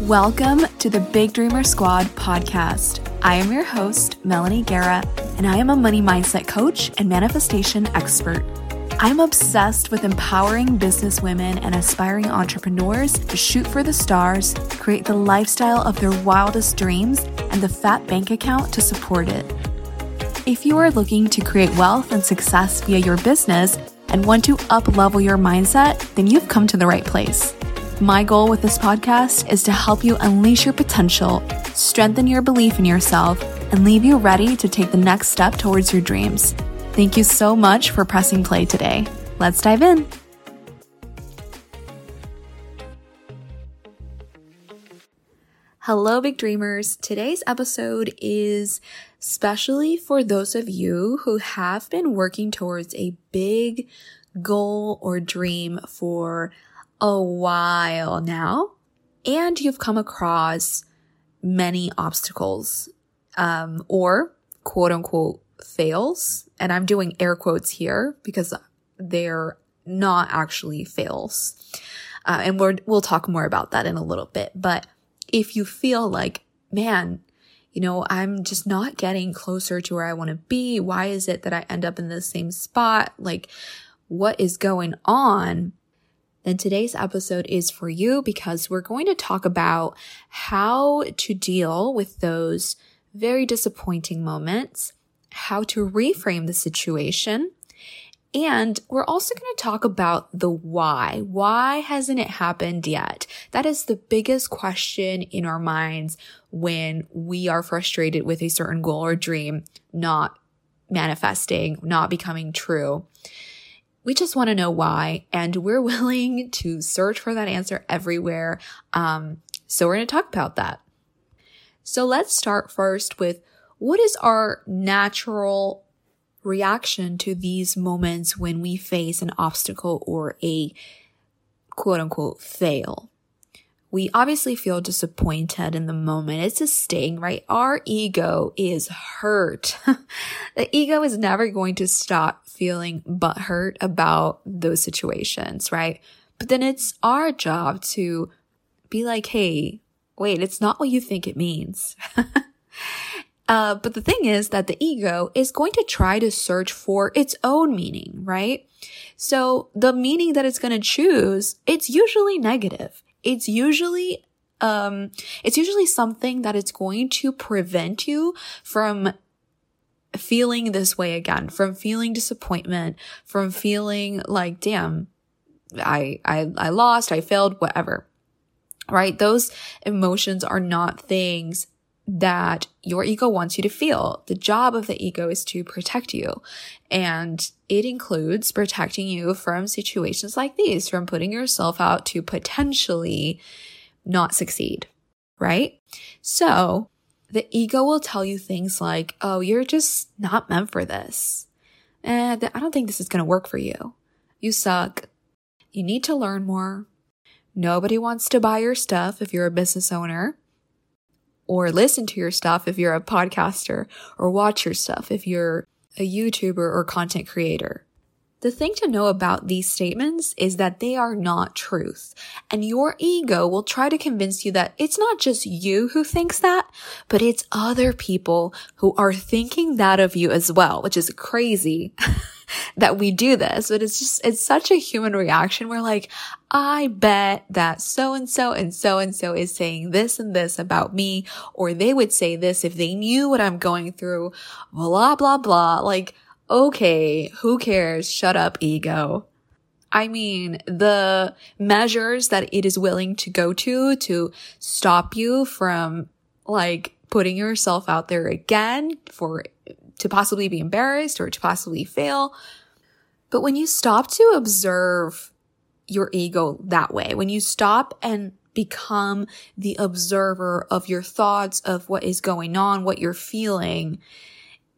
Welcome to the Big Dreamer Squad podcast. I am your host, Melanie Guerra, and I am a money mindset coach and manifestation expert. I'm obsessed with empowering business women and aspiring entrepreneurs to shoot for the stars, create the lifestyle of their wildest dreams, and the fat bank account to support it. If you are looking to create wealth and success via your business and want to up level your mindset, then you've come to the right place. My goal with this podcast is to help you unleash your potential, strengthen your belief in yourself, and leave you ready to take the next step towards your dreams. Thank you so much for pressing play today. Let's dive in. Hello, big dreamers. Today's episode is specially for those of you who have been working towards a big goal or dream for a while now and you've come across many obstacles um, or quote unquote fails. And I'm doing air quotes here because they're not actually fails. Uh, and we we'll talk more about that in a little bit. But if you feel like, man, you know, I'm just not getting closer to where I want to be. Why is it that I end up in the same spot? Like, what is going on? then today's episode is for you because we're going to talk about how to deal with those very disappointing moments, how to reframe the situation, and we're also going to talk about the why. Why hasn't it happened yet? That is the biggest question in our minds when we are frustrated with a certain goal or dream not manifesting, not becoming true. We just want to know why, and we're willing to search for that answer everywhere. Um, so we're going to talk about that. So let's start first with what is our natural reaction to these moments when we face an obstacle or a quote unquote fail? we obviously feel disappointed in the moment. It's a sting, right? Our ego is hurt. the ego is never going to stop feeling butthurt about those situations, right? But then it's our job to be like, hey, wait, it's not what you think it means. uh, but the thing is that the ego is going to try to search for its own meaning, right? So the meaning that it's going to choose, it's usually negative it's usually um it's usually something that is going to prevent you from feeling this way again, from feeling disappointment, from feeling like damn I I I lost, I failed, whatever. Right? Those emotions are not things that your ego wants you to feel. The job of the ego is to protect you. And it includes protecting you from situations like these, from putting yourself out to potentially not succeed, right? So the ego will tell you things like, oh, you're just not meant for this. Eh, and I don't think this is going to work for you. You suck. You need to learn more. Nobody wants to buy your stuff if you're a business owner or listen to your stuff if you're a podcaster or watch your stuff if you're a YouTuber or content creator. The thing to know about these statements is that they are not truth. And your ego will try to convince you that it's not just you who thinks that, but it's other people who are thinking that of you as well, which is crazy. that we do this, but it's just, it's such a human reaction. We're like, I bet that so and so and so and so is saying this and this about me, or they would say this if they knew what I'm going through, blah, blah, blah. Like, okay, who cares? Shut up, ego. I mean, the measures that it is willing to go to to stop you from like putting yourself out there again for to possibly be embarrassed or to possibly fail. But when you stop to observe your ego that way, when you stop and become the observer of your thoughts, of what is going on, what you're feeling,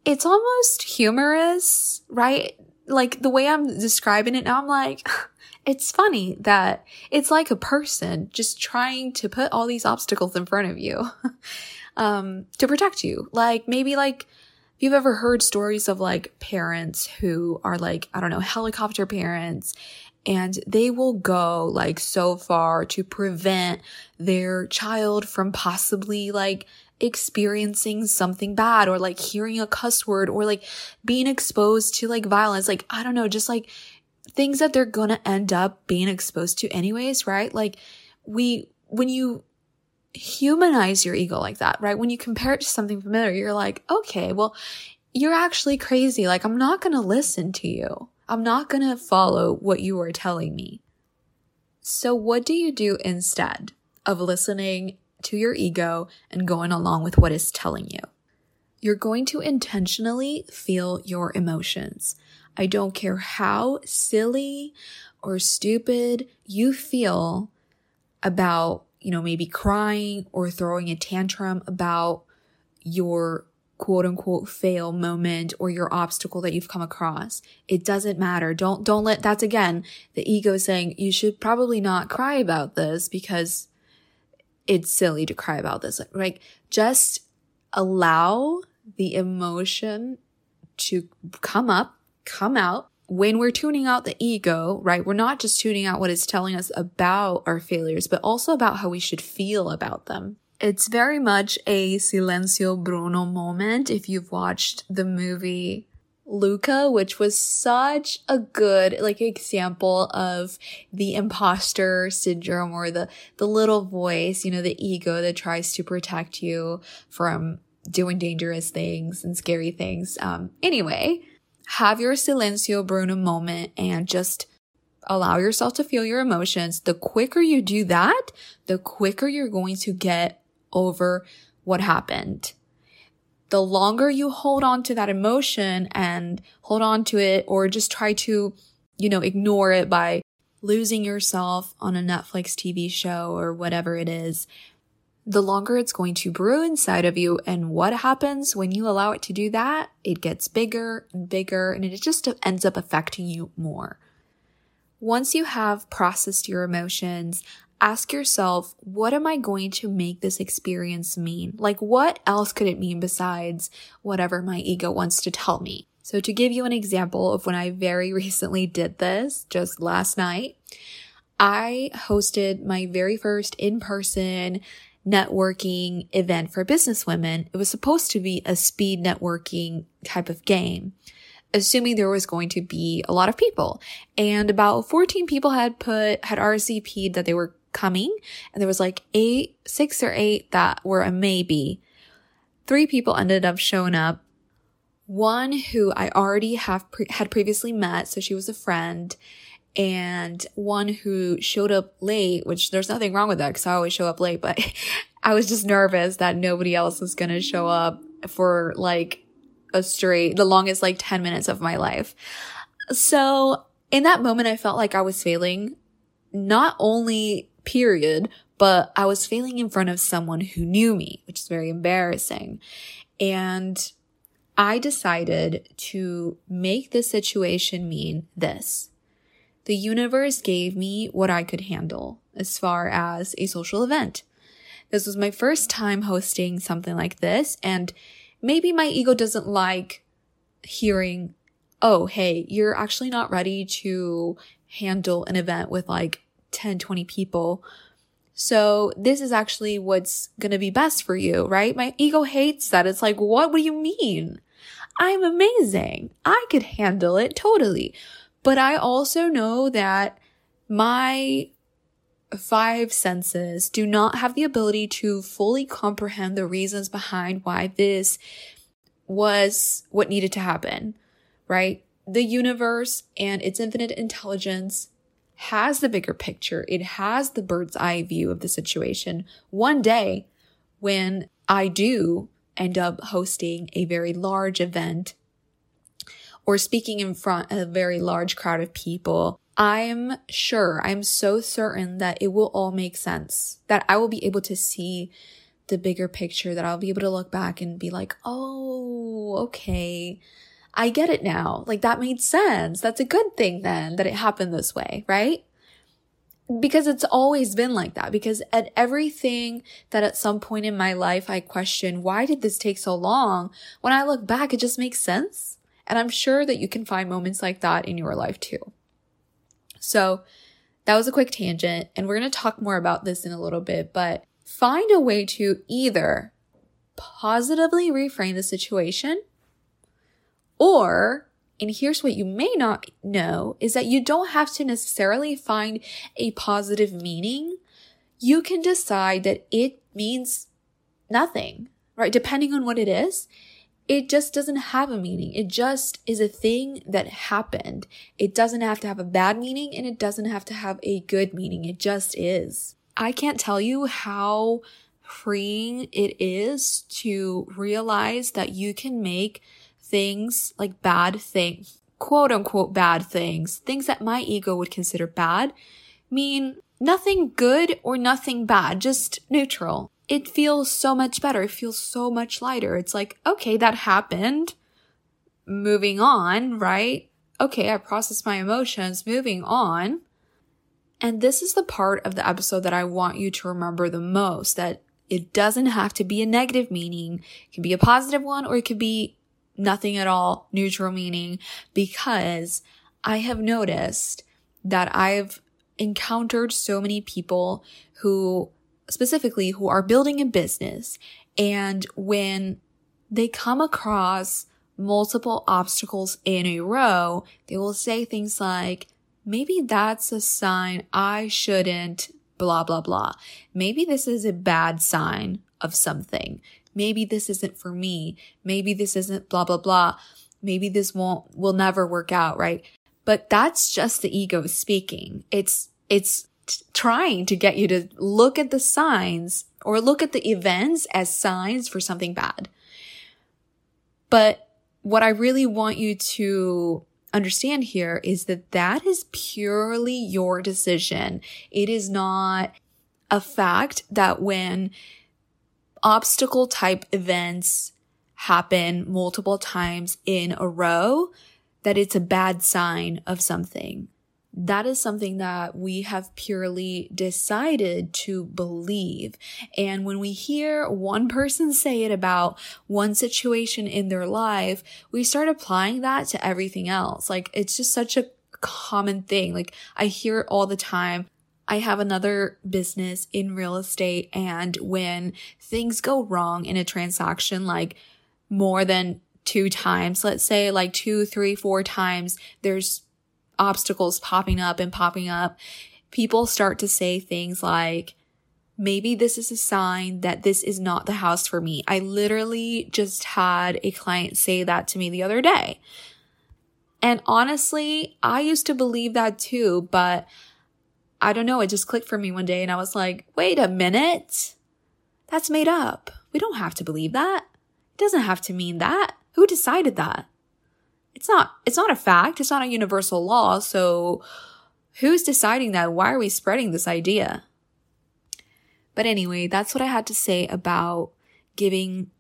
it's almost humorous, right? Like the way I'm describing it now, I'm like, it's funny that it's like a person just trying to put all these obstacles in front of you. um, to protect you. Like maybe like you've ever heard stories of like parents who are like, I don't know, helicopter parents and they will go like so far to prevent their child from possibly like experiencing something bad or like hearing a cuss word or like being exposed to like violence. Like, I don't know, just like things that they're gonna end up being exposed to anyways, right? Like we, when you humanize your ego like that, right? When you compare it to something familiar, you're like, okay, well, you're actually crazy. Like, I'm not gonna listen to you. I'm not gonna follow what you are telling me. So what do you do instead of listening to your ego and going along with what it's telling you? You're going to intentionally feel your emotions. I don't care how silly or stupid you feel about, you know, maybe crying or throwing a tantrum about your quote unquote fail moment or your obstacle that you've come across. It doesn't matter. Don't, don't let, that's again, the ego saying you should probably not cry about this because it's silly to cry about this. Like, just allow the emotion to come up, come out. When we're tuning out the ego, right? We're not just tuning out what it's telling us about our failures, but also about how we should feel about them. It's very much a Silencio Bruno moment if you've watched the movie Luca, which was such a good like example of the imposter syndrome or the the little voice, you know, the ego that tries to protect you from doing dangerous things and scary things. Um anyway, have your silencio Bruno moment and just allow yourself to feel your emotions. The quicker you do that, the quicker you're going to get over what happened the longer you hold on to that emotion and hold on to it or just try to, you know, ignore it by losing yourself on a Netflix TV show or whatever it is, the longer it's going to brew inside of you. And what happens when you allow it to do that? It gets bigger and bigger and it just ends up affecting you more. Once you have processed your emotions, ask yourself, what am I going to make this experience mean? Like, what else could it mean besides whatever my ego wants to tell me? So to give you an example of when I very recently did this, just last night, I hosted my very first in-person networking event for business women. It was supposed to be a speed networking type of game assuming there was going to be a lot of people. And about 14 people had put, had RSVP'd that they were coming and there was like eight, six or eight that were a maybe. Three people ended up showing up. One who I already have pre- had previously met, so she was a friend, and one who showed up late, which there's nothing wrong with that because I always show up late, but I was just nervous that nobody else was going to show up for like a straight, the longest like 10 minutes of my life. So in that moment, I felt like I was failing not only period, but I was failing in front of someone who knew me, which is very embarrassing. And I decided to make this situation mean this. The universe gave me what I could handle as far as a social event. This was my first time hosting something like this, and maybe my ego doesn't like hearing, oh, hey, you're actually not ready to handle an event with like 10, 20 people. So this is actually what's to be best for you, right? My ego hates that. It's like, what do you mean? I'm amazing. I could handle it totally. But I also know that my five senses do not have the ability to fully comprehend the reasons behind why this was what needed to happen, right? The universe and its infinite intelligence has the bigger picture. It has the bird's eye view of the situation. One day, when I do end up hosting a very large event or speaking in front of a very large crowd of people, I'm sure, I'm so certain that it will all make sense, that I will be able to see the bigger picture, that I'll be able to look back and be like, oh, okay. I get it now. Like that made sense. That's a good thing then that it happened this way, right? because it's always been like that. Because at everything that at some point in my life I question, why did this take so long? When I look back, it just makes sense. And I'm sure that you can find moments like that in your life too. So that was a quick tangent, and we're going to talk more about this in a little bit, but find a way to either positively reframe the situation or and here's what you may not know is that you don't have to necessarily find a positive meaning. You can decide that it means nothing, right? Depending on what it is, it just doesn't have a meaning. It just is a thing that happened. It doesn't have to have a bad meaning and it doesn't have to have a good meaning. It just is. I can't tell you how freeing it is to realize that you can make things like bad things, quote unquote bad things, things that my ego would consider bad, mean nothing good or nothing bad, just neutral. It feels so much better. It feels so much lighter. It's like, okay, that happened. Moving on, right? Okay, I processed my emotions, moving on. And this is the part of the episode that I want you to remember the most that it doesn't have to be a negative meaning. It can be a positive one or it could be nothing at all, neutral meaning, because I have noticed that I've encountered so many people who specifically who are building a business and when they come across multiple obstacles in a row, they will say things like, maybe that's a sign I shouldn't blah, blah, blah. Maybe this is a bad sign of something. Maybe this isn't for me. Maybe this isn't blah, blah, blah. Maybe this won't, will never work out, right? But that's just the ego speaking. It's, it's t- trying to get you to look at the signs or look at the events as signs for something bad. But what I really want you to understand here is that that is purely your decision. It is not a fact that when obstacle type events happen multiple times in a row, that it's a bad sign of something. That is something that we have purely decided to believe. And when we hear one person say it about one situation in their life, we start applying that to everything else. Like it's just such a common thing. Like I hear it all the time. I have another business in real estate and when things go wrong in a transaction, like more than two times, let's say like two, three, four times, there's obstacles popping up and popping up. People start to say things like, maybe this is a sign that this is not the house for me. I literally just had a client say that to me the other day. And honestly, I used to believe that too, but I don't know, it just clicked for me one day and I was like, wait a minute. That's made up. We don't have to believe that. It doesn't have to mean that. Who decided that? It's not, it's not a fact. It's not a universal law. So who's deciding that? Why are we spreading this idea? But anyway, that's what I had to say about giving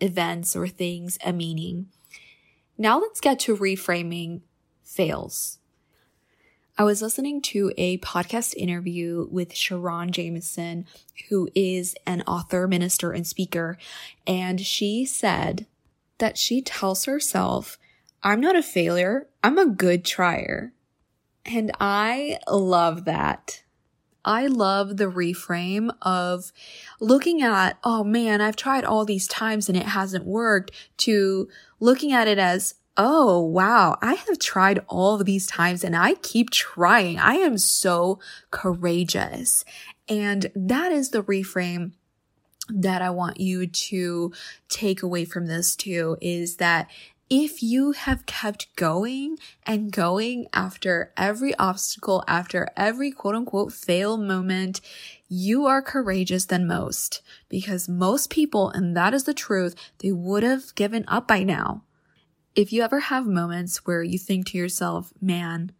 events or things a meaning. Now let's get to reframing fails. I was listening to a podcast interview with Sharon Jameson, who is an author, minister, and speaker. And she said that she tells herself, I'm not a failure. I'm a good trier. And I love that. I love the reframe of looking at, oh man, I've tried all these times and it hasn't worked to looking at it as, oh, wow, I have tried all of these times and I keep trying. I am so courageous. And that is the reframe that I want you to take away from this too is that if you have kept going and going after every obstacle, after every quote unquote fail moment, you are courageous than most because most people, and that is the truth, they would have given up by now. If you ever have moments where you think to yourself, man,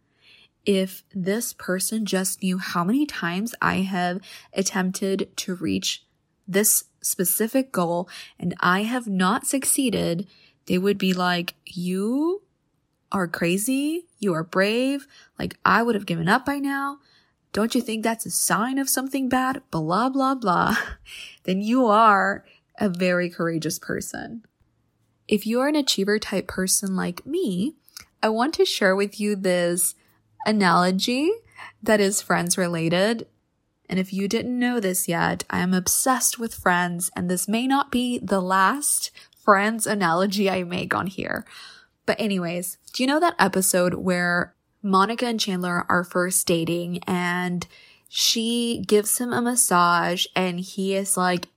if this person just knew how many times I have attempted to reach this specific goal and I have not succeeded, they would be like, you are crazy. You are brave. Like I would have given up by now. don't you think that's a sign of something bad? Blah, blah, blah. then you are a very courageous person. If you're an achiever type person like me, I want to share with you this analogy that is friends related. And if you didn't know this yet, I am obsessed with friends, and this may not be the last friends analogy I make on here. But, anyways, do you know that episode where Monica and Chandler are first dating and she gives him a massage and he is like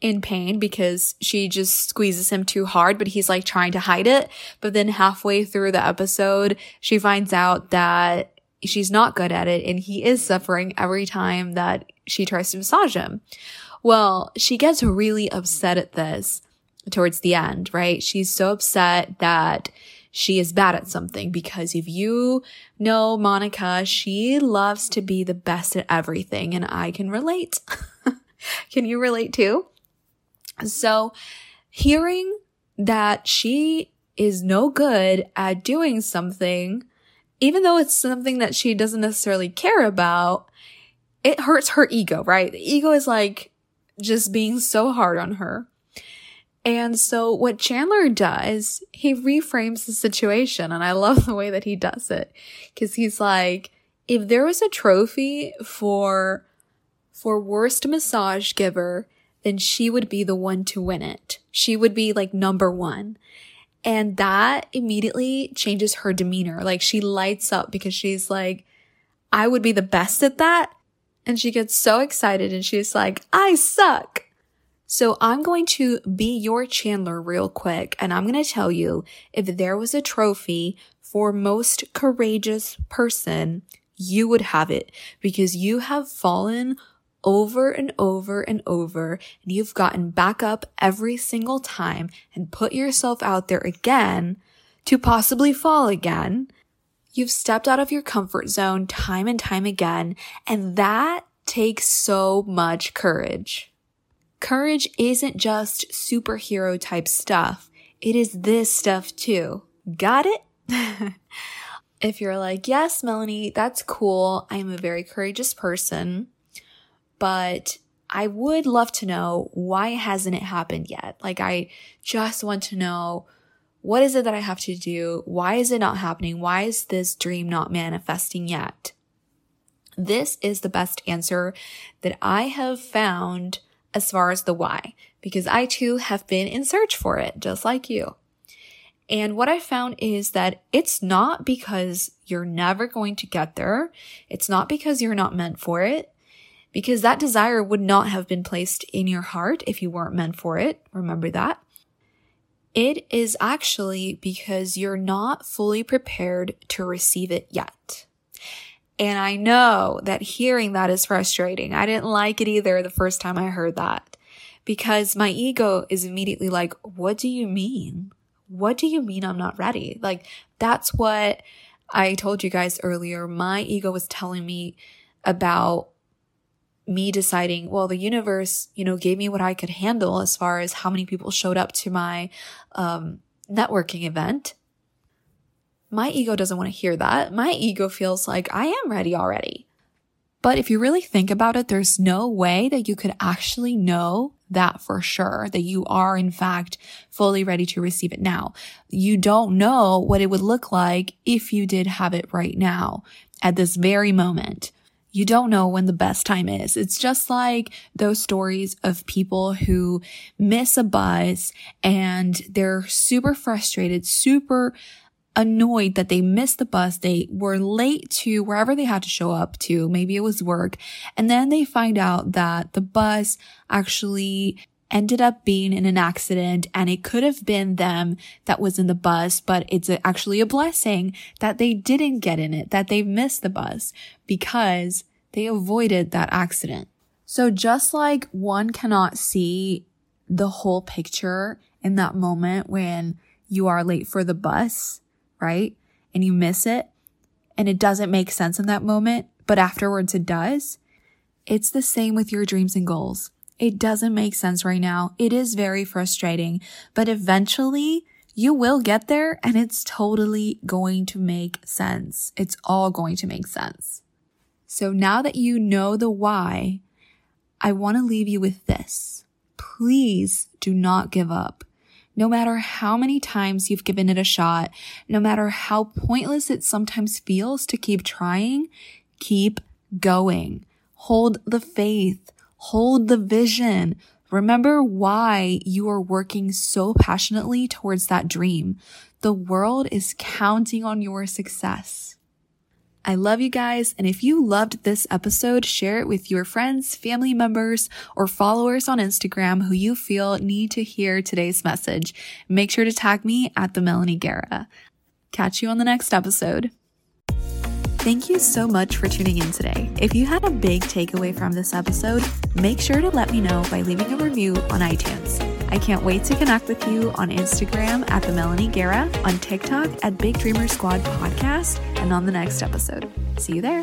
in pain because she just squeezes him too hard, but he's like trying to hide it. But then halfway through the episode, she finds out that she's not good at it and he is suffering every time that she tries to massage him. Well, she gets really upset at this towards the end, right? She's so upset that she is bad at something because if you know Monica, she loves to be the best at everything and I can relate. can you relate too? So hearing that she is no good at doing something, even though it's something that she doesn't necessarily care about, it hurts her ego, right? The ego is like just being so hard on her. And so what Chandler does, he reframes the situation. And I love the way that he does it. Cause he's like, if there was a trophy for, for worst massage giver, then she would be the one to win it. She would be like number one. And that immediately changes her demeanor. Like she lights up because she's like, I would be the best at that. And she gets so excited and she's like, I suck. So I'm going to be your Chandler real quick and I'm going to tell you if there was a trophy for most courageous person, you would have it because you have fallen over and over and over and you've gotten back up every single time and put yourself out there again to possibly fall again. You've stepped out of your comfort zone time and time again, and that takes so much courage. Courage isn't just superhero type stuff. It is this stuff too. Got it? if you're like, yes, Melanie, that's cool. I am a very courageous person but I would love to know why hasn't it happened yet? Like I just want to know what is it that I have to do? Why is it not happening? Why is this dream not manifesting yet? This is the best answer that I have found as far as the why, because I too have been in search for it, just like you. And what I found is that it's not because you're never going to get there. It's not because you're not meant for it because that desire would not have been placed in your heart if you weren't meant for it. Remember that. It is actually because you're not fully prepared to receive it yet. And I know that hearing that is frustrating. I didn't like it either the first time I heard that because my ego is immediately like, what do you mean? What do you mean I'm not ready? Like that's what I told you guys earlier. My ego was telling me about me deciding, well, the universe, you know, gave me what I could handle as far as how many people showed up to my um, networking event. My ego doesn't want to hear that. My ego feels like I am ready already. But if you really think about it, there's no way that you could actually know that for sure, that you are in fact fully ready to receive it now. You don't know what it would look like if you did have it right now at this very moment you don't know when the best time is. It's just like those stories of people who miss a bus and they're super frustrated, super annoyed that they missed the bus. They were late to wherever they had to show up to. Maybe it was work. And then they find out that the bus actually ended up being in an accident and it could have been them that was in the bus, but it's actually a blessing that they didn't get in it, that they missed the bus because they avoided that accident. So just like one cannot see the whole picture in that moment when you are late for the bus, right? And you miss it and it doesn't make sense in that moment, but afterwards it does. It's the same with your dreams and goals. It doesn't make sense right now. It is very frustrating, but eventually you will get there and it's totally going to make sense. It's all going to make sense. So now that you know the why, I want to leave you with this. Please do not give up. No matter how many times you've given it a shot, no matter how pointless it sometimes feels to keep trying, keep going. Hold the faith. Hold the vision. Remember why you are working so passionately towards that dream. The world is counting on your success. I love you guys. And if you loved this episode, share it with your friends, family members, or followers on Instagram who you feel need to hear today's message. Make sure to tag me at the Melanie Guerra. Catch you on the next episode. Thank you so much for tuning in today. If you had a big takeaway from this episode, make sure to let me know by leaving a review on iTunes. I can't wait to connect with you on Instagram at the Melanie Guerra, on TikTok at Big Dreamer Squad Podcast, and on the next episode. See you there.